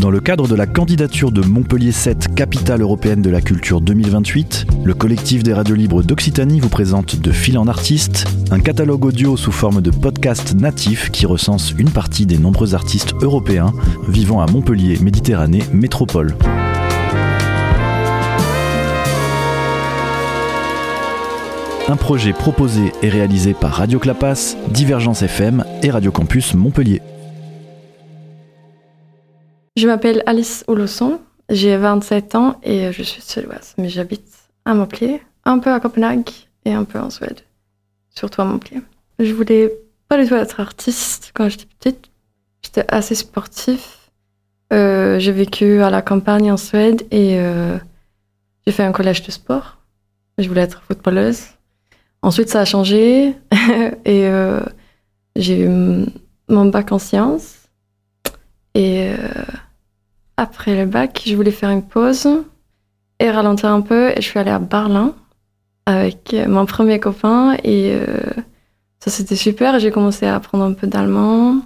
Dans le cadre de la candidature de Montpellier 7 Capitale européenne de la culture 2028, le collectif des radios libres d'Occitanie vous présente De fil en artiste, un catalogue audio sous forme de podcast natif qui recense une partie des nombreux artistes européens vivant à Montpellier, Méditerranée, métropole. Un projet proposé et réalisé par Radio Clapas, Divergence FM et Radio Campus Montpellier. Je m'appelle Alice Oulosson, j'ai 27 ans et je suis suédoise, mais j'habite à Montpellier, un peu à Copenhague et un peu en Suède, surtout à Montpellier. Je voulais pas du tout être artiste quand j'étais petite, j'étais assez sportif. Euh, j'ai vécu à la campagne en Suède et euh, j'ai fait un collège de sport. Je voulais être footballeuse. Ensuite, ça a changé et euh, j'ai eu mon bac en sciences. Et après le bac, je voulais faire une pause et ralentir un peu. Et je suis allée à Berlin avec mon premier copain et euh, ça c'était super. J'ai commencé à apprendre un peu d'allemand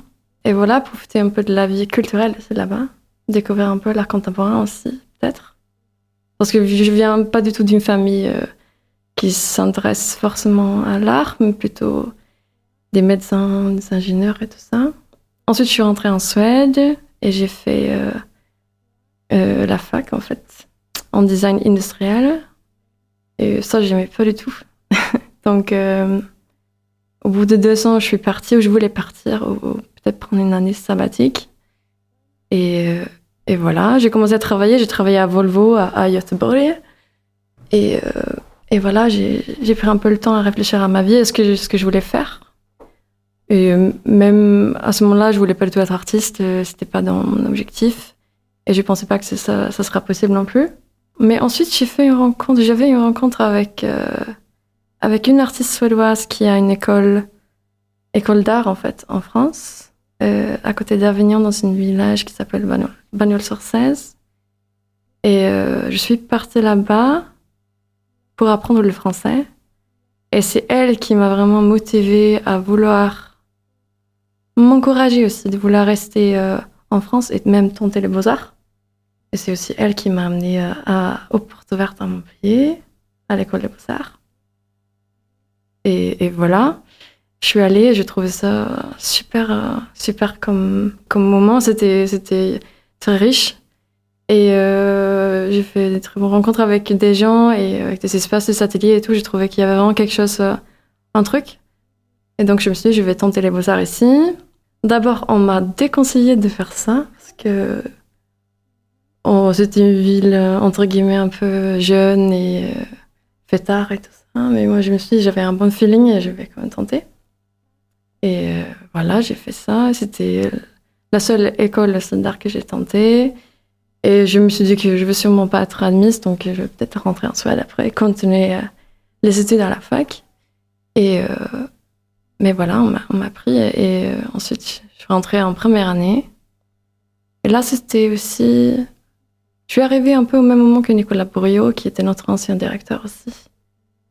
et voilà, profiter un peu de la vie culturelle c'est là-bas, découvrir un peu l'art contemporain aussi peut-être. Parce que je viens pas du tout d'une famille euh, qui s'intéresse forcément à l'art, mais plutôt des médecins, des ingénieurs et tout ça. Ensuite, je suis rentrée en Suède et j'ai fait euh, euh, la fac en fait, en design industriel. Et ça, j'aimais pas du tout. Donc, euh, au bout de deux ans, je suis partie où je voulais partir, peut-être prendre une année sabbatique. Et, euh, et voilà, j'ai commencé à travailler. J'ai travaillé à Volvo, à, à. Et, et voilà, j'ai pris un peu le temps à réfléchir à ma vie, à ce que, ce que je voulais faire. Et même à ce moment-là, je voulais pas du tout être artiste, c'était pas dans mon objectif. Et je pensais pas que ça, ça sera possible non plus. Mais ensuite, j'ai fait une rencontre, j'avais une rencontre avec, euh, avec une artiste suédoise qui a une école, école d'art en fait, en France, euh, à côté d'Avignon, dans un village qui s'appelle Bagnols-sur-Cèze. Et euh, je suis partie là-bas pour apprendre le français. Et c'est elle qui m'a vraiment motivée à vouloir m'encourager aussi, de vouloir rester en France et même tenter les beaux-arts. Et c'est aussi elle qui m'a amenée euh, aux Portes Ouvertes à Montpellier, à l'école des Beaux-Arts. Et, voilà, je suis allée, j'ai trouvé ça super, euh, super comme, comme moment. C'était, c'était très riche. Et euh, j'ai fait des très bonnes rencontres avec des gens et avec des espaces, des ateliers et tout. J'ai trouvé qu'il y avait vraiment quelque chose, un truc. Et donc je me suis dit, je vais tenter les beaux-arts ici. D'abord, on m'a déconseillé de faire ça parce que Oh, c'était une ville, euh, entre guillemets, un peu jeune et euh, fêtard et tout ça. Mais moi, je me suis dit, j'avais un bon feeling et je vais quand même tenter. Et euh, voilà, j'ai fait ça. C'était la seule école d'art que j'ai tenté. Et je me suis dit que je veux sûrement pas être admise, donc je vais peut-être rentrer en Suède après et continuer les études à la fac. Et mais voilà, on m'a pris et, ensuite je suis rentrée en première année. Et là, c'était aussi je suis arrivée un peu au même moment que Nicolas Bourriot, qui était notre ancien directeur aussi.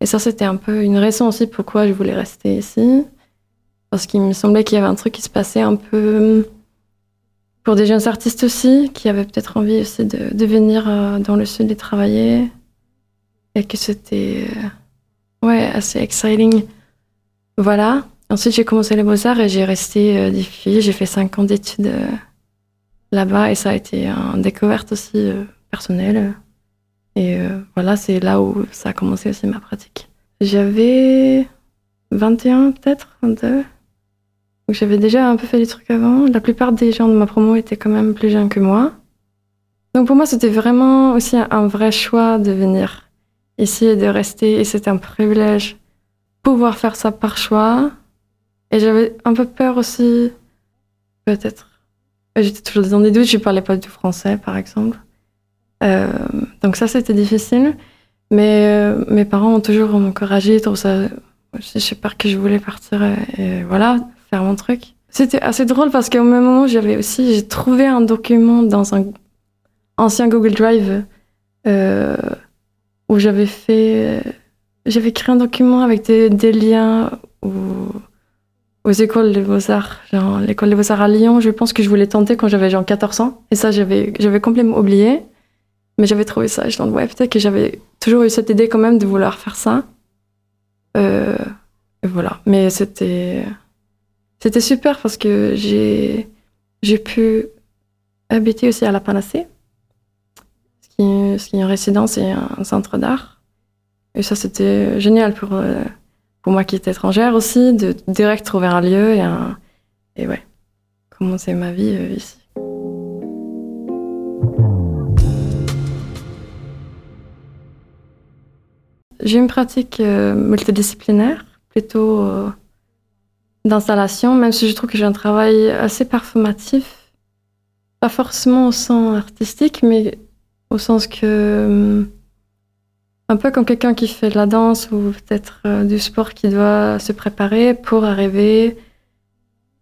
Et ça, c'était un peu une raison aussi pourquoi je voulais rester ici. Parce qu'il me semblait qu'il y avait un truc qui se passait un peu pour des jeunes artistes aussi, qui avaient peut-être envie aussi de, venir euh, dans le sud et travailler. Et que c'était euh, ouais, assez exciting. Voilà. Ensuite, j'ai commencé les beaux-arts et j'ai resté euh, des filles. J'ai fait cinq ans d'études là-bas et ça a été une découverte aussi euh, personnelle. Et euh, voilà, c'est là où ça a commencé aussi ma pratique. J'avais 21 peut-être, 22. Donc j'avais déjà un peu fait des trucs avant. La plupart des gens de ma promo étaient quand même plus jeunes que moi. Donc pour moi, c'était vraiment aussi un vrai choix de venir ici et de rester. Et c'était un privilège pouvoir faire ça par choix. Et j'avais un peu peur aussi, peut-être, J'étais toujours dans des doutes, je parlais pas du français, par exemple. Euh, donc ça, c'était difficile. Mais euh, mes parents ont toujours encouragé, tout ça. Je sais pas que je voulais partir et, voilà, faire mon truc. C'était assez drôle parce qu'au même moment, j'avais aussi, j'ai trouvé un document dans un ancien Google Drive euh, où j'avais fait, j'avais créé un document avec des, des liens où aux écoles des beaux-arts. L'école des beaux-arts à Lyon, je pense que je voulais tenter quand j'avais genre 14 ans. Et ça, j'avais, complètement oublié. Mais j'avais trouvé ça. Je me ouais, peut-être que j'avais toujours eu cette idée quand même de vouloir faire ça. Euh, voilà. Mais c'était, c'était super parce que j'ai, j'ai pu habiter aussi à la Panacée, ce qui, ce qui est une résidence et un centre d'art. Et ça, c'était génial pour, euh, pour moi qui étais étrangère aussi, de direct trouver un lieu et, un, et ouais, commencer ma vie euh, ici. J'ai une pratique euh, multidisciplinaire, plutôt euh, d'installation, même si je trouve que j'ai un travail assez performatif. Pas forcément au sens artistique, mais au sens que un peu comme quelqu'un qui fait de la danse ou peut-être euh, du sport qui doit se préparer pour arriver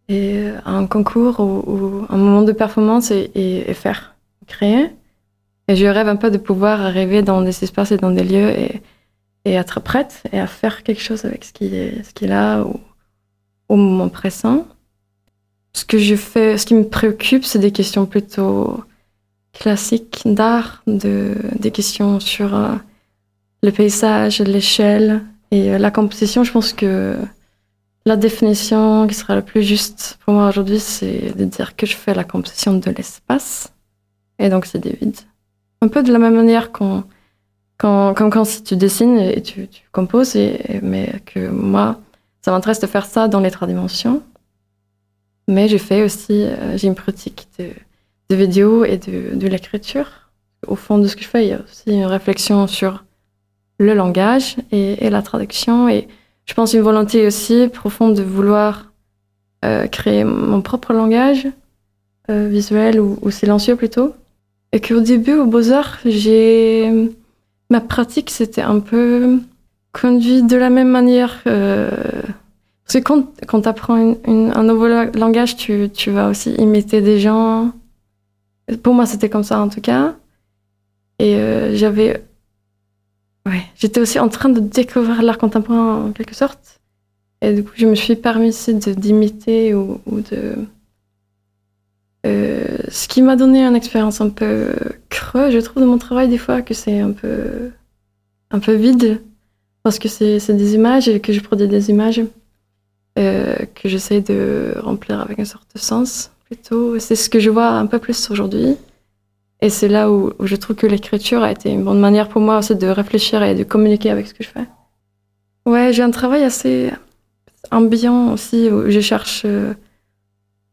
et, à un concours ou, un moment de performance et, faire, créer. Et je rêve un peu de pouvoir arriver dans des espaces et dans des lieux et, être prête et à faire quelque chose avec ce qui est, ce qui est là ou, au moment présent. Ce que je fais, ce qui me préoccupe, c'est des questions plutôt classiques d'art, de, des questions sur euh, le paysage, l'échelle et euh, la composition, je pense que la définition qui sera la plus juste pour moi aujourd'hui, c'est de dire que je fais la composition de l'espace. Et donc, c'est des vides. Un peu de la même manière qu'on, quand, comme quand si tu dessines et tu, composes, mais que moi, ça m'intéresse de faire ça dans les trois dimensions. Mais j'ai fait aussi, euh, j'ai une pratique de, de vidéo et de, de l'écriture. Au fond de ce que je fais, il y a aussi une réflexion sur le langage et, la traduction. Et je pense une volonté aussi profonde de vouloir euh, créer mon propre langage, euh, visuel ou, silencieux plutôt. Et qu'au début, au Beaux-Arts, j'ai. Ma pratique, c'était un peu conduit de la même manière. Euh... Parce que quand, quand tu apprends un nouveau langage, tu, tu vas aussi imiter des gens. Pour moi, c'était comme ça en tout cas. Et j'avais Ouais, j'étais aussi en train de découvrir l'art contemporain en quelque sorte. Et du coup, je me suis permis d'imiter ou, de. Euh, ce qui m'a donné une expérience un peu creuse, je trouve, de mon travail, des fois, que c'est un peu, un peu vide. Parce que c'est des images et que je produis des images euh, que j'essaie de remplir avec une sorte de sens, plutôt. C'est ce que je vois un peu plus aujourd'hui. Et c'est là où, je trouve que l'écriture a été une bonne manière pour moi aussi de réfléchir et de communiquer avec ce que je fais. Ouais, j'ai un travail assez ambiant aussi, où je cherche euh,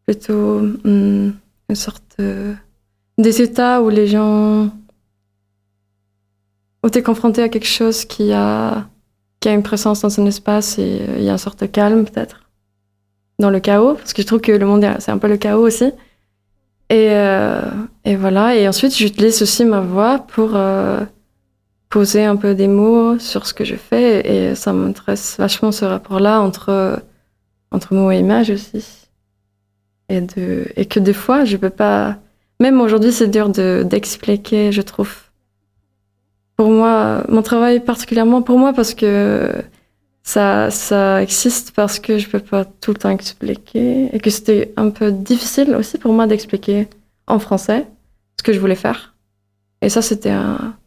plutôt hmm, une sorte des états où les gens. où tu es confronté à quelque chose qui a, qui a une présence dans un espace et euh, il y a une sorte de calme peut-être. Dans le chaos, parce que je trouve que le monde, c'est un peu le chaos aussi. Et, euh, et, voilà. Et ensuite, j'utilise aussi ma voix pour euh, poser un peu des mots sur ce que je fais. Et ça m'intéresse vachement ce rapport-là entre, entre mots et images aussi. Et, de, et que des fois, je peux pas. Même aujourd'hui, c'est dur d'expliquer, je trouve. Pour moi, mon travail particulièrement pour moi, parce que ça, ça existe parce que je peux pas tout le temps expliquer et que c'était un peu difficile aussi pour moi d'expliquer en français ce que je voulais faire. Et ça, c'était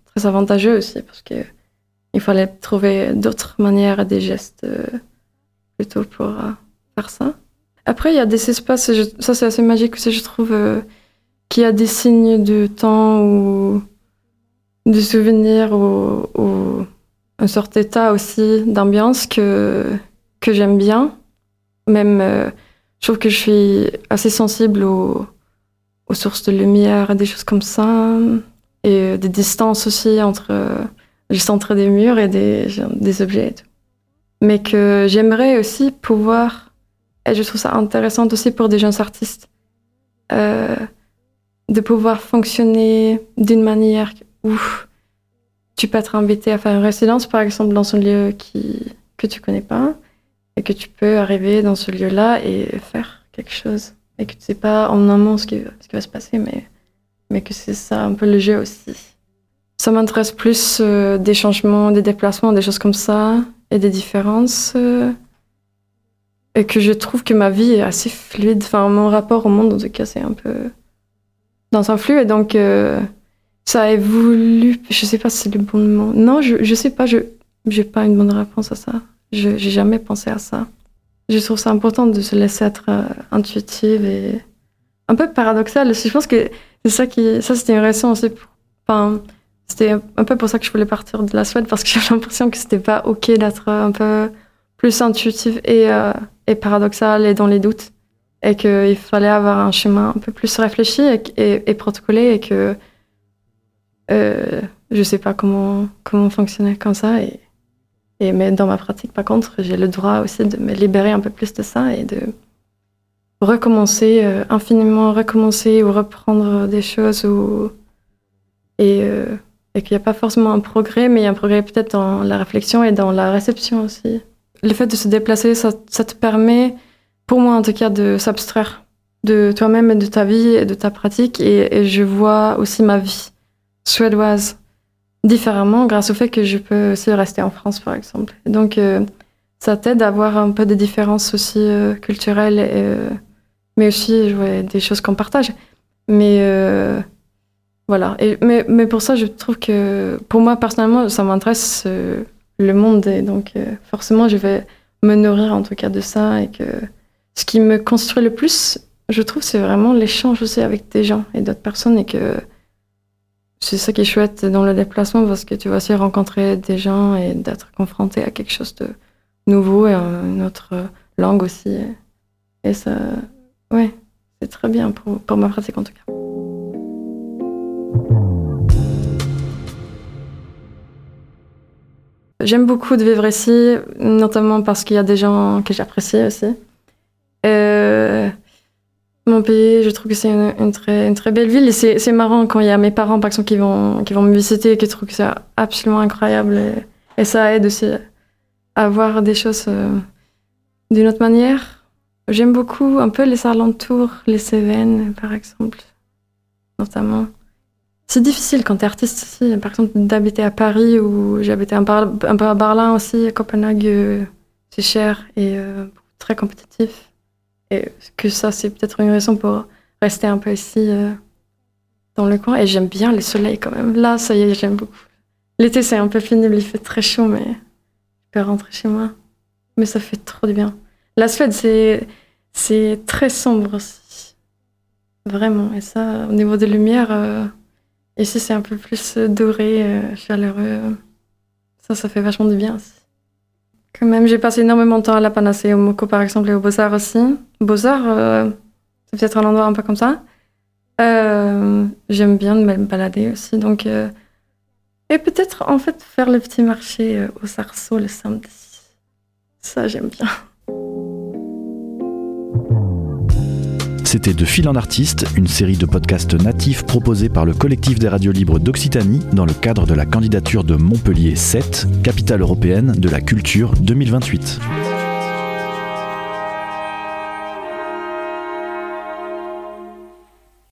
très avantageux aussi parce que il fallait trouver d'autres manières et des gestes euh, plutôt pour euh, faire ça. Après, il y a des espaces, ça c'est assez magique aussi, je trouve, euh, qu'il y a des signes de temps ou de souvenirs ou, ou une sorte d'état aussi d'ambiance que, que j'aime bien. Même, euh, je trouve que je suis assez sensible aux, sources de lumière des choses comme ça. Et des distances aussi entre euh, le centre des murs et des, des objets. Mais que j'aimerais aussi pouvoir, et je trouve ça intéressant aussi pour des jeunes artistes, euh, de pouvoir fonctionner d'une manière où tu peux être invité à faire une résidence, par exemple, dans un lieu qui, que tu connais pas, et que tu peux arriver dans ce lieu-là et faire quelque chose. Et que tu sais pas en amont ce qui, ce qui va se passer, mais, mais que c'est ça un peu le jeu aussi. Ça m'intéresse plus euh, des changements, des déplacements, des choses comme ça, et des différences. Euh, et que je trouve que ma vie est assez fluide. Enfin, mon rapport au monde, en tout cas, c'est un peu dans un flux. Et donc, euh, ça a évolué. Je sais pas si c'est le bon mot. Non, je, je sais pas. Je n'ai pas une bonne réponse à ça. Je n'ai jamais pensé à ça. Je trouve ça important de se laisser être euh, intuitive et un peu paradoxal. Je pense que c'est ça qui. Ça, c'était une raison aussi. Enfin, c'était un peu pour ça que je voulais partir de la Suède parce que j'avais l'impression que c'était pas OK d'être un peu plus intuitive et, euh, et paradoxale et dans les doutes. Et qu'il fallait avoir un chemin un peu plus réfléchi et, et, protocolé et que euh, je sais pas comment, comment fonctionner comme ça. Et, mais dans ma pratique, par contre, j'ai le droit aussi de me libérer un peu plus de ça et de recommencer, euh, infiniment recommencer ou reprendre des choses ou, et, euh, qu'il n'y a pas forcément un progrès, mais il y a un progrès peut-être dans la réflexion et dans la réception aussi. Le fait de se déplacer, ça, te permet, pour moi en tout cas, de s'abstraire de toi-même et de ta vie et de ta pratique. Et, je vois aussi ma vie suédoise différemment grâce au fait que je peux aussi rester en France, par exemple. Donc, euh, ça t'aide à avoir un peu de différences aussi euh, culturelles, euh, mais aussi ouais, des choses qu'on partage. Mais voilà. Mais, mais pour ça, je trouve que pour moi, personnellement, ça m'intéresse le monde. Et donc, forcément, je vais me nourrir en tout cas de ça. Et que ce qui me construit le plus, je trouve, c'est vraiment l'échange aussi avec des gens et d'autres personnes. Et que c'est ça qui est chouette dans le déplacement parce que tu vas aussi rencontrer des gens et d'être confronté à quelque chose de nouveau et une autre langue aussi. Et ça, ouais, c'est très bien pour, pour ma pratique en tout cas. J'aime beaucoup de vivre ici, notamment parce qu'il y a des gens que j'apprécie aussi. Pays, je trouve que c'est une, très, belle ville. Et c'est marrant quand il y a mes parents, par exemple, qui vont, me visiter et qui trouvent que c'est absolument incroyable. Et, ça aide aussi à voir des choses euh, d'une autre manière. J'aime beaucoup un peu les alentours, les Cévennes, par exemple, notamment. C'est difficile quand tu es artiste ici, par exemple, d'habiter à Paris ou j'habitais un, un, peu à Berlin aussi, à Copenhague, euh, c'est cher et euh, très compétitif. Et que ça, c'est peut-être une raison pour rester un peu ici euh, dans le coin. Et j'aime bien le soleil quand même. Là, ça y est, j'aime beaucoup. L'été, c'est un peu pénible, il fait très chaud, mais je peux rentrer chez moi. Mais ça fait trop du bien. La Suède, c'est, c'est très sombre aussi. Vraiment. Et ça, au niveau des lumières, Ici, c'est un peu plus doré, euh, chaleureux. Ça, ça fait vachement du bien aussi. Quand même, j'ai passé énormément de temps à la Panacée, au Moko par exemple, et au Beaux-Arts aussi. Beaux-Arts, euh, c'est peut-être un endroit un peu comme ça. Euh, J'aime bien me balader aussi, donc... Euh, et peut-être, en fait, faire le petit marché euh, au Sarceau le samedi. Ça, j'aime bien. C'était De Fil en Artiste, une série de podcasts natifs proposés par le collectif des radios libres d'Occitanie dans le cadre de la candidature de Montpellier 7, capitale européenne de la culture 2028.